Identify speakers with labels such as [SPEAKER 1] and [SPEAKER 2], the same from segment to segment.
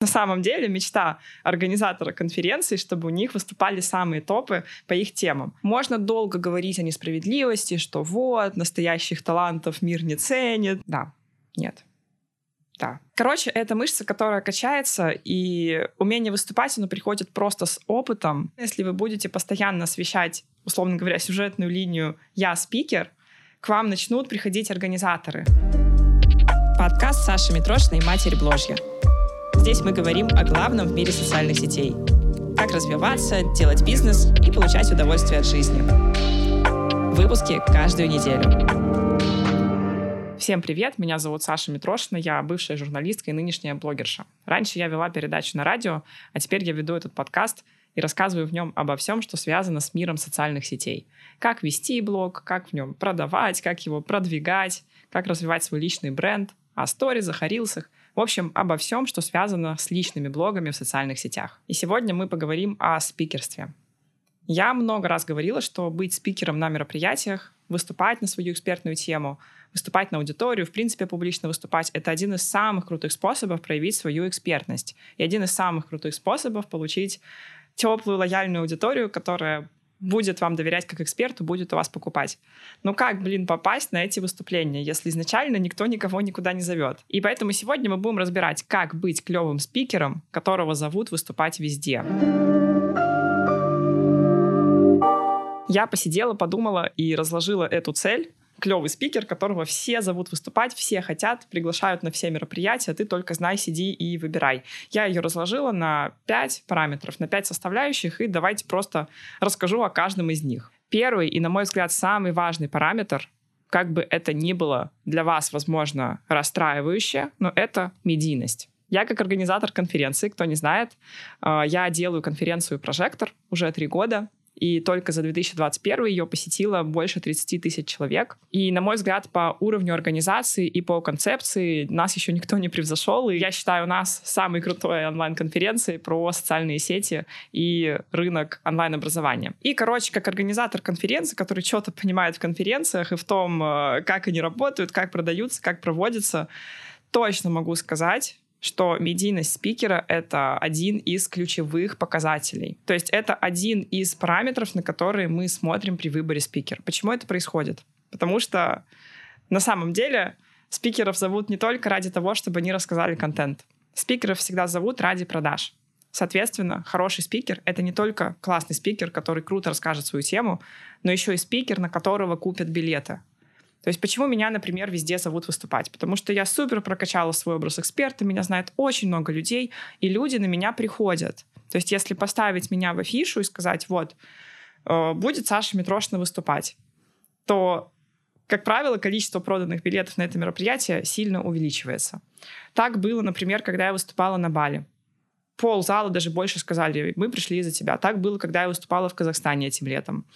[SPEAKER 1] На самом деле мечта организатора конференции, чтобы у них выступали самые топы по их темам. Можно долго говорить о несправедливости, что вот, настоящих талантов мир не ценит. Да, нет. Да. Короче, это мышца, которая качается, и умение выступать, оно приходит просто с опытом. Если вы будете постоянно освещать, условно говоря, сюжетную линию «я спикер», к вам начнут приходить организаторы.
[SPEAKER 2] Подкаст Саши Митрошиной «Матери Бложья». Здесь мы говорим о главном в мире социальных сетей. Как развиваться, делать бизнес и получать удовольствие от жизни. Выпуски каждую неделю.
[SPEAKER 1] Всем привет, меня зовут Саша Митрошина, я бывшая журналистка и нынешняя блогерша. Раньше я вела передачу на радио, а теперь я веду этот подкаст и рассказываю в нем обо всем, что связано с миром социальных сетей. Как вести блог, как в нем продавать, как его продвигать, как развивать свой личный бренд, о сторизах, о рилсах, в общем, обо всем, что связано с личными блогами в социальных сетях. И сегодня мы поговорим о спикерстве. Я много раз говорила, что быть спикером на мероприятиях, выступать на свою экспертную тему, выступать на аудиторию, в принципе, публично выступать — это один из самых крутых способов проявить свою экспертность. И один из самых крутых способов получить теплую, лояльную аудиторию, которая будет вам доверять как эксперту, будет у вас покупать. Но как, блин, попасть на эти выступления, если изначально никто никого никуда не зовет? И поэтому сегодня мы будем разбирать, как быть клевым спикером, которого зовут выступать везде. Я посидела, подумала и разложила эту цель клевый спикер, которого все зовут выступать, все хотят, приглашают на все мероприятия, ты только знай, сиди и выбирай. Я ее разложила на 5 параметров, на 5 составляющих, и давайте просто расскажу о каждом из них. Первый и, на мой взгляд, самый важный параметр, как бы это ни было для вас, возможно, расстраивающе, но это медийность. Я как организатор конференции, кто не знает, э, я делаю конференцию «Прожектор» уже три года и только за 2021 ее посетило больше 30 тысяч человек. И, на мой взгляд, по уровню организации и по концепции нас еще никто не превзошел, и я считаю нас самой крутой онлайн-конференцией про социальные сети и рынок онлайн-образования. И, короче, как организатор конференции, который что-то понимает в конференциях и в том, э, как они работают, как продаются, как проводятся, точно могу сказать, что медийность спикера — это один из ключевых показателей. То есть это один из параметров, на которые мы смотрим при выборе спикера. Почему это происходит? Потому что на самом деле спикеров зовут не только ради того, чтобы они рассказали контент. Спикеров всегда зовут ради продаж. Соответственно, хороший спикер — это не только классный спикер, который круто расскажет свою тему, но еще и спикер, на которого купят билеты. То есть почему меня, например, везде зовут выступать? Потому что я супер прокачала свой образ эксперта, меня знает очень много людей, и люди на меня приходят. То есть если поставить меня в афишу и сказать, вот, э, будет Саша Митрошина выступать, то, как правило, количество проданных билетов на это мероприятие сильно увеличивается. Так было, например, когда я выступала на Бали. Пол зала даже больше сказали, мы пришли из-за тебя. Так было, когда я выступала в Казахстане этим летом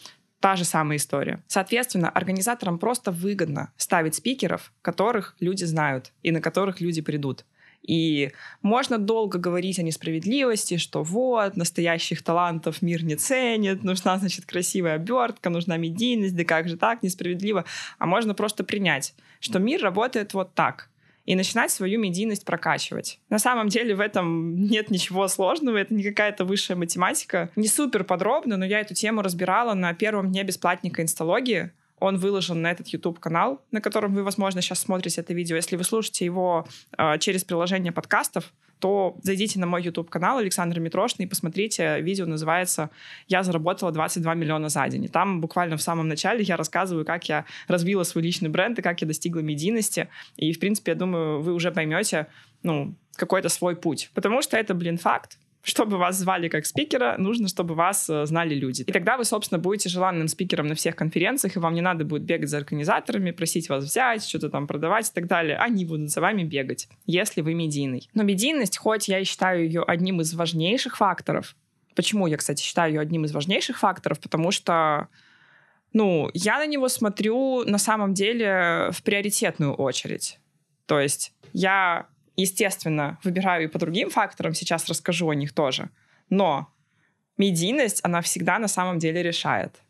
[SPEAKER 1] та же самая история. Соответственно, организаторам просто выгодно ставить спикеров, которых люди знают и на которых люди придут. И можно долго говорить о несправедливости, что вот, настоящих талантов мир не ценит, нужна, значит, красивая обертка, нужна медийность, да как же так, несправедливо. А можно просто принять, что мир работает вот так и начинать свою медийность прокачивать. На самом деле в этом нет ничего сложного, это не какая-то высшая математика. Не супер подробно, но я эту тему разбирала на первом дне бесплатника инсталогии. Он выложен на этот YouTube-канал, на котором вы, возможно, сейчас смотрите это видео. Если вы слушаете его э, через приложение подкастов, то зайдите на мой YouTube-канал Александр Митрошный и посмотрите. Видео называется «Я заработала 22 миллиона за день». И там буквально в самом начале я рассказываю, как я развила свой личный бренд и как я достигла медийности. И, в принципе, я думаю, вы уже поймете, ну, какой-то свой путь. Потому что это, блин, факт чтобы вас звали как спикера, нужно, чтобы вас э, знали люди. И тогда вы, собственно, будете желанным спикером на всех конференциях, и вам не надо будет бегать за организаторами, просить вас взять, что-то там продавать и так далее. Они будут за вами бегать, если вы медийный. Но медийность, хоть я и считаю ее одним из важнейших факторов, почему я, кстати, считаю ее одним из важнейших факторов, потому что ну, я на него смотрю на самом деле в приоритетную очередь. То есть я Естественно, выбираю и по другим факторам, сейчас расскажу о них тоже. Но медийность, она всегда на самом деле решает.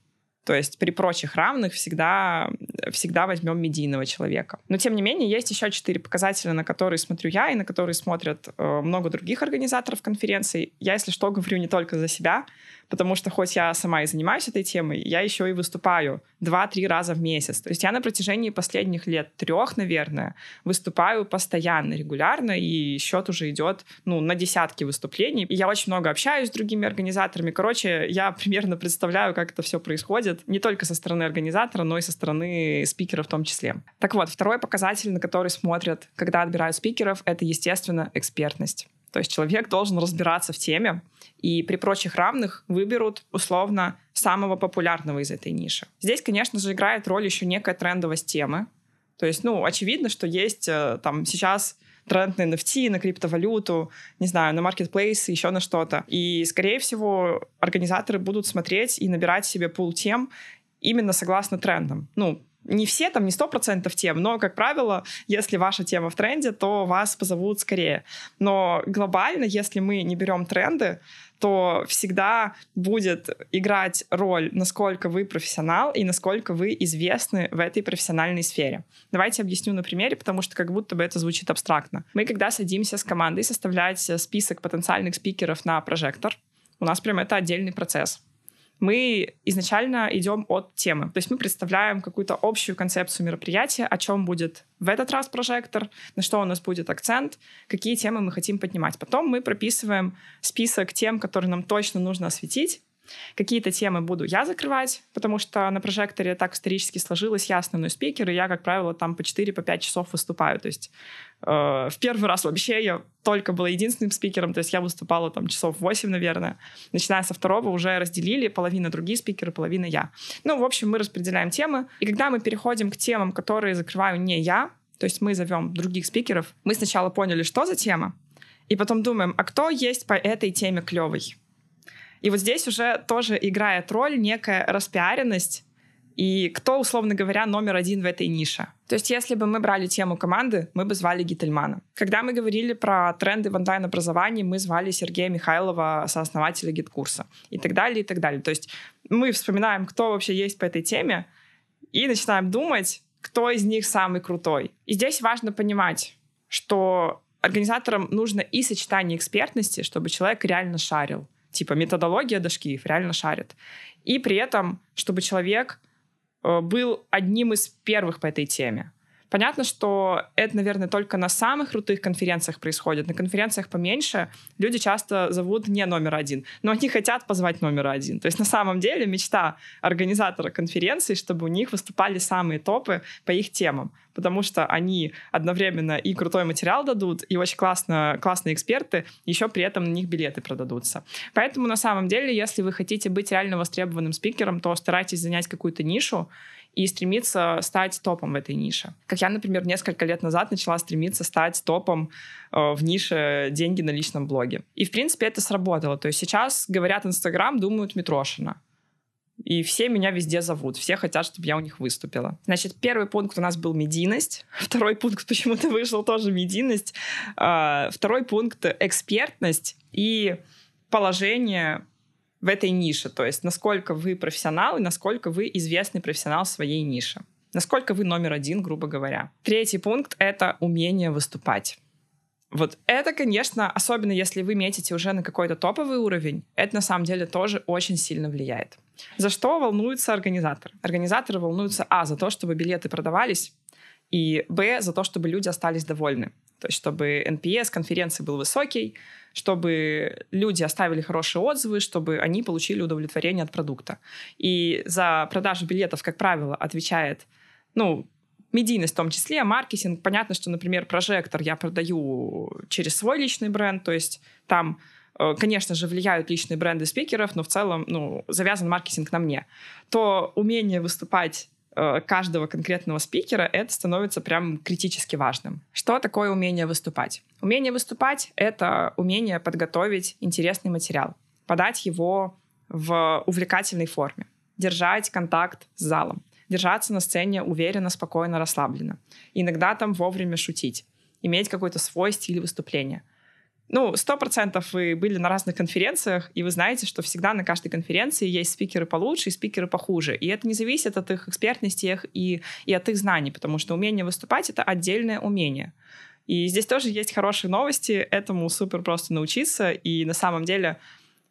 [SPEAKER 1] То есть при прочих равных всегда, всегда возьмем медийного человека. Но тем не менее есть еще четыре показателя, на которые смотрю я и на которые смотрят э, много других организаторов конференций. Я, если что, говорю не только за себя, потому что хоть я сама и занимаюсь этой темой, я еще и выступаю два-три раза в месяц. То есть я на протяжении последних лет трех, наверное, выступаю постоянно, регулярно, и счет уже идет ну, на десятки выступлений. И я очень много общаюсь с другими организаторами. Короче, я примерно представляю, как это все происходит, не только со стороны организатора, но и со стороны спикера в том числе. Так вот, второй показатель, на который смотрят, когда отбирают спикеров, это, естественно, экспертность. То есть человек должен разбираться в теме, и при прочих равных выберут условно самого популярного из этой ниши. Здесь, конечно же, играет роль еще некая трендовость темы. То есть, ну, очевидно, что есть э, там сейчас тренд на NFT, на криптовалюту, не знаю, на маркетплейс, еще на что-то. И, скорее всего, организаторы будут смотреть и набирать себе пул тем именно согласно трендам. Ну, не все, там не сто процентов тем, но, как правило, если ваша тема в тренде, то вас позовут скорее. Но глобально, если мы не берем тренды, то всегда будет играть роль, насколько вы профессионал и насколько вы известны в этой профессиональной сфере. Давайте объясню на примере, потому что как будто бы это звучит абстрактно. Мы, когда садимся с командой составлять список потенциальных спикеров на прожектор, у нас прям это отдельный процесс мы изначально идем от темы. То есть мы представляем какую-то общую концепцию мероприятия, о чем будет в этот раз прожектор, на что у нас будет акцент, какие темы мы хотим поднимать. Потом мы прописываем список тем, которые нам точно нужно осветить, Какие-то темы буду я закрывать, потому что на прожекторе так исторически сложилось, я основной спикер, и я, как правило, там по 4-5 по часов выступаю. То есть э, в первый раз вообще я только была единственным спикером, то есть я выступала там часов 8, наверное. Начиная со второго уже разделили, половина другие спикеры, половина я. Ну, в общем, мы распределяем темы. И когда мы переходим к темам, которые закрываю не я, то есть мы зовем других спикеров, мы сначала поняли, что за тема, и потом думаем, а кто есть по этой теме клевый? И вот здесь уже тоже играет роль некая распиаренность и кто, условно говоря, номер один в этой нише. То есть, если бы мы брали тему команды, мы бы звали Гительмана. Когда мы говорили про тренды в онлайн-образовании, мы звали Сергея Михайлова, сооснователя GetCourse и так далее, и так далее. То есть мы вспоминаем, кто вообще есть по этой теме, и начинаем думать, кто из них самый крутой. И здесь важно понимать, что организаторам нужно и сочетание экспертности, чтобы человек реально шарил типа методология дошкиев реально шарит. И при этом, чтобы человек э, был одним из первых по этой теме. Понятно, что это, наверное, только на самых крутых конференциях происходит. На конференциях поменьше люди часто зовут не номер один, но они хотят позвать номер один. То есть на самом деле мечта организатора конференции, чтобы у них выступали самые топы по их темам потому что они одновременно и крутой материал дадут, и очень классно, классные эксперты, еще при этом на них билеты продадутся. Поэтому на самом деле, если вы хотите быть реально востребованным спикером, то старайтесь занять какую-то нишу и стремиться стать топом в этой нише. Как я, например, несколько лет назад начала стремиться стать топом э, в нише «Деньги на личном блоге». И, в принципе, это сработало. То есть сейчас говорят Инстаграм, думают Митрошина. И все меня везде зовут, все хотят, чтобы я у них выступила. Значит, первый пункт у нас был медийность, второй пункт почему-то вышел тоже медийность, а, второй пункт экспертность и положение в этой нише, то есть насколько вы профессионал и насколько вы известный профессионал своей нише. Насколько вы номер один, грубо говоря. Третий пункт — это умение выступать. Вот это, конечно, особенно если вы метите уже на какой-то топовый уровень, это на самом деле тоже очень сильно влияет. За что волнуются организаторы? Организаторы волнуются, а, за то, чтобы билеты продавались, и, б, за то, чтобы люди остались довольны. То есть, чтобы NPS конференции был высокий, чтобы люди оставили хорошие отзывы, чтобы они получили удовлетворение от продукта. И за продажу билетов, как правило, отвечает ну, медийность в том числе, маркетинг. Понятно, что, например, прожектор я продаю через свой личный бренд, то есть там э, конечно же, влияют личные бренды спикеров, но в целом ну, завязан маркетинг на мне, то умение выступать каждого конкретного спикера, это становится прям критически важным. Что такое умение выступать? Умение выступать — это умение подготовить интересный материал, подать его в увлекательной форме, держать контакт с залом держаться на сцене уверенно, спокойно, расслабленно. Иногда там вовремя шутить, иметь какой-то свой стиль выступления. Ну, сто процентов вы были на разных конференциях, и вы знаете, что всегда на каждой конференции есть спикеры получше и спикеры похуже. И это не зависит от их экспертности и, и от их знаний, потому что умение выступать — это отдельное умение. И здесь тоже есть хорошие новости, этому супер просто научиться, и на самом деле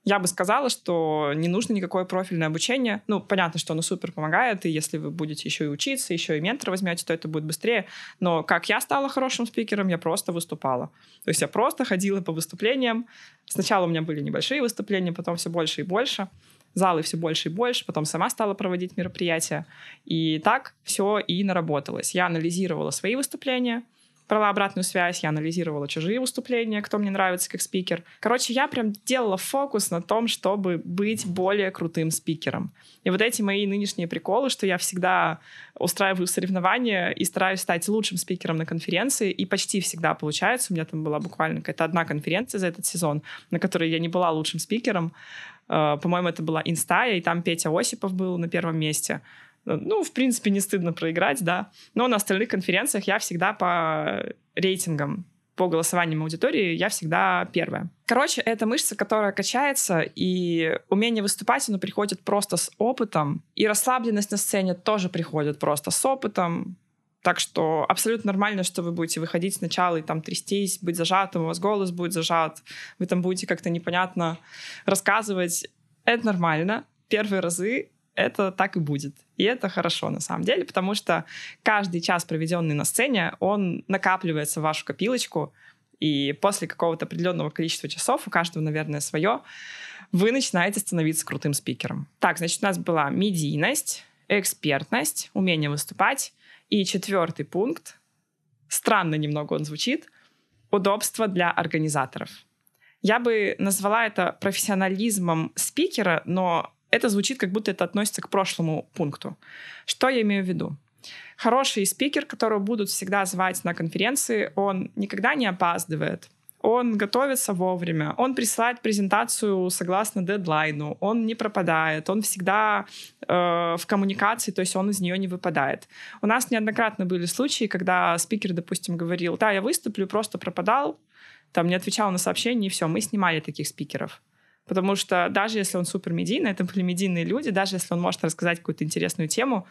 [SPEAKER 1] я бы сказала, что не нужно никакое профильное обучение. Ну, понятно, что оно супер помогает, и если вы будете еще и учиться, еще и ментора возьмете, то это будет быстрее. Но как я стала хорошим спикером, я просто выступала. То есть я просто ходила по выступлениям. Сначала у меня были небольшие выступления, потом все больше и больше. Залы все больше и больше, потом сама стала проводить мероприятия. И так все и наработалось. Я анализировала свои выступления, брала обратную связь, я анализировала чужие выступления, кто мне нравится как спикер. Короче, я прям делала фокус на том, чтобы быть более крутым спикером. И вот эти мои нынешние приколы, что я всегда устраиваю соревнования и стараюсь стать лучшим спикером на конференции, и почти всегда получается. У меня там была буквально какая-то одна конференция за этот сезон, на которой я не была лучшим спикером. Uh, по-моему, это была Инстая, и там Петя Осипов был на первом месте. Ну, в принципе, не стыдно проиграть, да. Но на остальных конференциях я всегда по рейтингам по голосованиям аудитории я всегда первая. Короче, это мышца, которая качается, и умение выступать, оно приходит просто с опытом, и расслабленность на сцене тоже приходит просто с опытом. Так что абсолютно нормально, что вы будете выходить сначала и там трястись, быть зажатым, у вас голос будет зажат, вы там будете как-то непонятно рассказывать. Это нормально. Первые разы это так и будет. И это хорошо на самом деле, потому что каждый час, проведенный на сцене, он накапливается в вашу копилочку, и после какого-то определенного количества часов, у каждого, наверное, свое, вы начинаете становиться крутым спикером. Так, значит, у нас была медийность, экспертность, умение выступать. И четвертый пункт, странно немного он звучит, удобство для организаторов. Я бы назвала это профессионализмом спикера, но это звучит, как будто это относится к прошлому пункту. Что я имею в виду? Хороший спикер, которого будут всегда звать на конференции, он никогда не опаздывает, он готовится вовремя, он присылает презентацию согласно дедлайну, он не пропадает, он всегда э, в коммуникации, то есть он из нее не выпадает. У нас неоднократно были случаи, когда спикер, допустим, говорил, да, я выступлю, просто пропадал, там не отвечал на сообщения, и все, мы снимали таких спикеров. Потому что даже если он супер медийный, это были медийные люди, даже если он может рассказать какую-то интересную тему,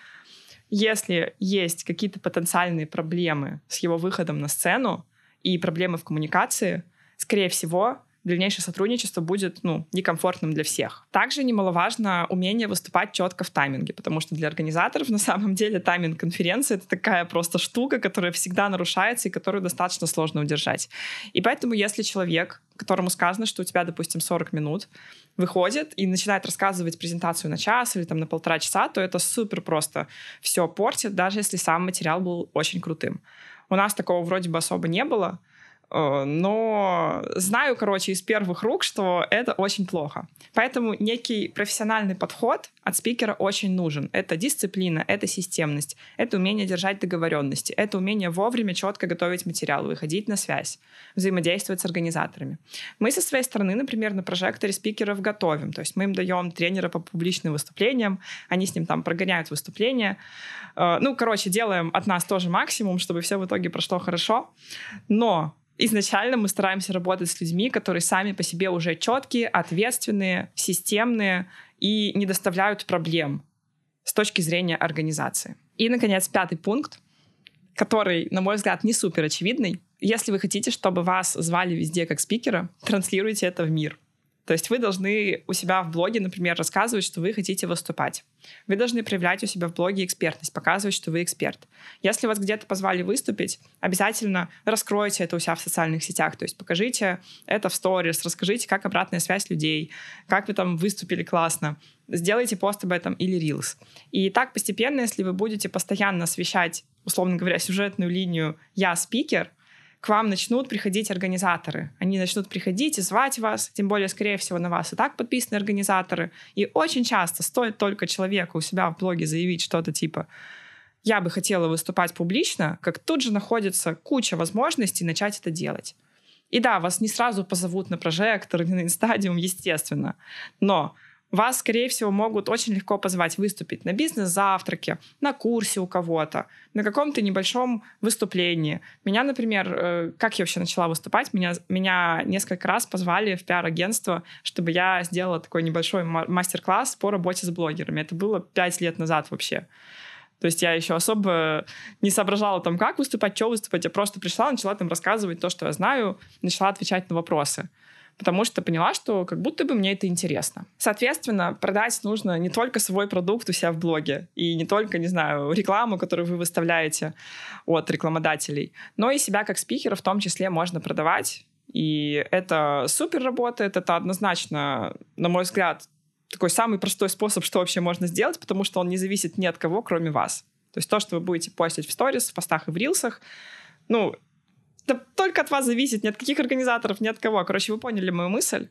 [SPEAKER 1] если есть какие-то потенциальные проблемы с его выходом на сцену и проблемы в коммуникации, скорее всего, дальнейшее сотрудничество будет ну, некомфортным для всех. Также немаловажно умение выступать четко в тайминге, потому что для организаторов на самом деле тайминг конференции — это такая просто штука, которая всегда нарушается и которую достаточно сложно удержать. И поэтому если человек, которому сказано, что у тебя, допустим, 40 минут, выходит и начинает рассказывать презентацию на час или там на полтора часа, то это супер просто все портит, даже если сам материал был очень крутым. У нас такого вроде бы особо не было, но знаю, короче, из первых рук, что это очень плохо. Поэтому некий профессиональный подход от спикера очень нужен. Это дисциплина, это системность, это умение держать договоренности, это умение вовремя четко готовить материал, выходить на связь, взаимодействовать с организаторами. Мы со своей стороны, например, на прожекторе спикеров готовим. То есть мы им даем тренера по публичным выступлениям, они с ним там прогоняют выступления. Э, ну, короче, делаем от нас тоже максимум, чтобы все в итоге прошло хорошо. Но изначально мы стараемся работать с людьми, которые сами по себе уже четкие, ответственные, системные и не доставляют проблем с точки зрения организации. И, наконец, пятый пункт, который, на мой взгляд, не супер очевидный. Если вы хотите, чтобы вас звали везде как спикера, транслируйте это в мир. То есть вы должны у себя в блоге, например, рассказывать, что вы хотите выступать. Вы должны проявлять у себя в блоге экспертность, показывать, что вы эксперт. Если вас где-то позвали выступить, обязательно раскройте это у себя в социальных сетях. То есть покажите это в сторис, расскажите, как обратная связь людей, как вы там выступили классно. Сделайте пост об этом или рилс. И так постепенно, если вы будете постоянно освещать, условно говоря, сюжетную линию «я спикер», к вам начнут приходить организаторы. Они начнут приходить и звать вас, тем более, скорее всего, на вас и так подписаны организаторы. И очень часто стоит только человеку у себя в блоге заявить что-то типа «я бы хотела выступать публично», как тут же находится куча возможностей начать это делать. И да, вас не сразу позовут на прожектор на инстадиум, естественно, но вас, скорее всего, могут очень легко позвать выступить на бизнес-завтраке, на курсе у кого-то, на каком-то небольшом выступлении. Меня, например, э, как я вообще начала выступать, меня, меня несколько раз позвали в пиар-агентство, чтобы я сделала такой небольшой мастер-класс по работе с блогерами. Это было пять лет назад вообще. То есть я еще особо не соображала там, как выступать, что выступать. Я просто пришла, начала там рассказывать то, что я знаю, начала отвечать на вопросы потому что поняла, что как будто бы мне это интересно. Соответственно, продать нужно не только свой продукт у себя в блоге и не только, не знаю, рекламу, которую вы выставляете от рекламодателей, но и себя как спикера в том числе можно продавать. И это супер работает, это однозначно, на мой взгляд, такой самый простой способ, что вообще можно сделать, потому что он не зависит ни от кого, кроме вас. То есть то, что вы будете постить в сторис, в постах и в рилсах, ну, это только от вас зависит, ни от каких организаторов, ни от кого. Короче, вы поняли мою мысль.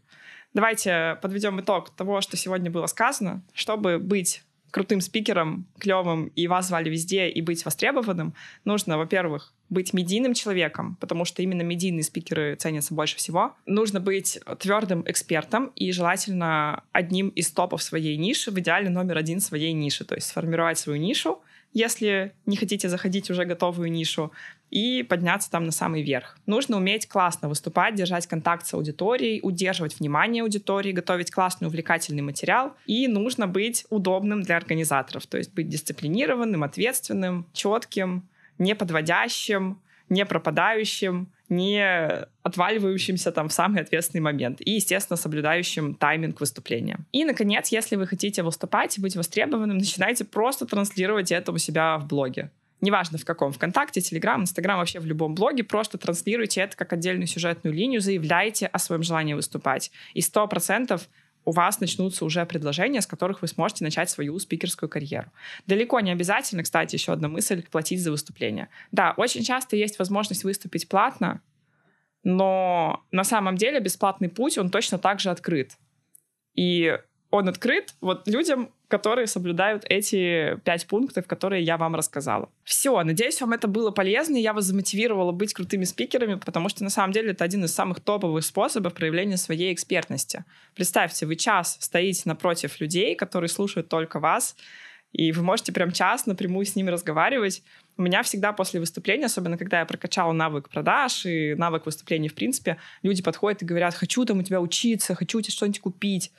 [SPEAKER 1] Давайте подведем итог того, что сегодня было сказано. Чтобы быть крутым спикером, клевым, и вас звали везде, и быть востребованным, нужно, во-первых, быть медийным человеком, потому что именно медийные спикеры ценятся больше всего. Нужно быть твердым экспертом и желательно одним из топов своей ниши, в идеале номер один своей ниши, то есть сформировать свою нишу, если не хотите заходить уже готовую нишу, и подняться там на самый верх. Нужно уметь классно выступать, держать контакт с аудиторией, удерживать внимание аудитории, готовить классный увлекательный материал. И нужно быть удобным для организаторов, то есть быть дисциплинированным, ответственным, четким, не подводящим, не пропадающим, не отваливающимся там в самый ответственный момент и, естественно, соблюдающим тайминг выступления. И, наконец, если вы хотите выступать и быть востребованным, начинайте просто транслировать это у себя в блоге неважно в каком, ВКонтакте, Телеграм, Инстаграм, вообще в любом блоге, просто транслируйте это как отдельную сюжетную линию, заявляйте о своем желании выступать. И сто процентов у вас начнутся уже предложения, с которых вы сможете начать свою спикерскую карьеру. Далеко не обязательно, кстати, еще одна мысль, платить за выступление. Да, очень часто есть возможность выступить платно, но на самом деле бесплатный путь, он точно так же открыт. И он открыт вот людям, которые соблюдают эти пять пунктов, которые я вам рассказала. Все, надеюсь, вам это было полезно, и я вас замотивировала быть крутыми спикерами, потому что на самом деле это один из самых топовых способов проявления своей экспертности. Представьте, вы час стоите напротив людей, которые слушают только вас, и вы можете прям час напрямую с ними разговаривать. У меня всегда после выступления, особенно когда я прокачала навык продаж и навык выступлений в принципе, люди подходят и говорят, хочу там у тебя учиться, хочу у тебя что-нибудь купить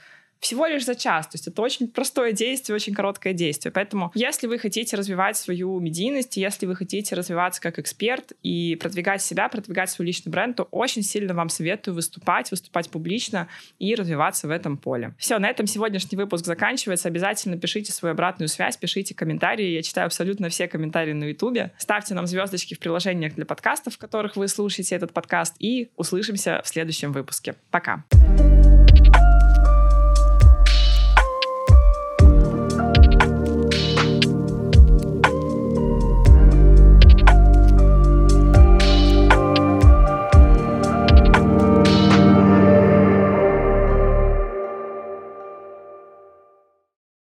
[SPEAKER 1] всего лишь за час. То есть это очень простое действие, очень короткое действие. Поэтому если вы хотите развивать свою медийность, если вы хотите развиваться как эксперт и продвигать себя, продвигать свой личный бренд, то очень сильно вам советую выступать, выступать публично и развиваться в этом поле. Все, на этом сегодняшний выпуск заканчивается. Обязательно пишите свою обратную связь, пишите комментарии. Я читаю абсолютно все комментарии на YouTube. Ставьте нам звездочки в приложениях для подкастов, в которых вы слушаете этот подкаст. И услышимся в следующем выпуске. Пока. Пока.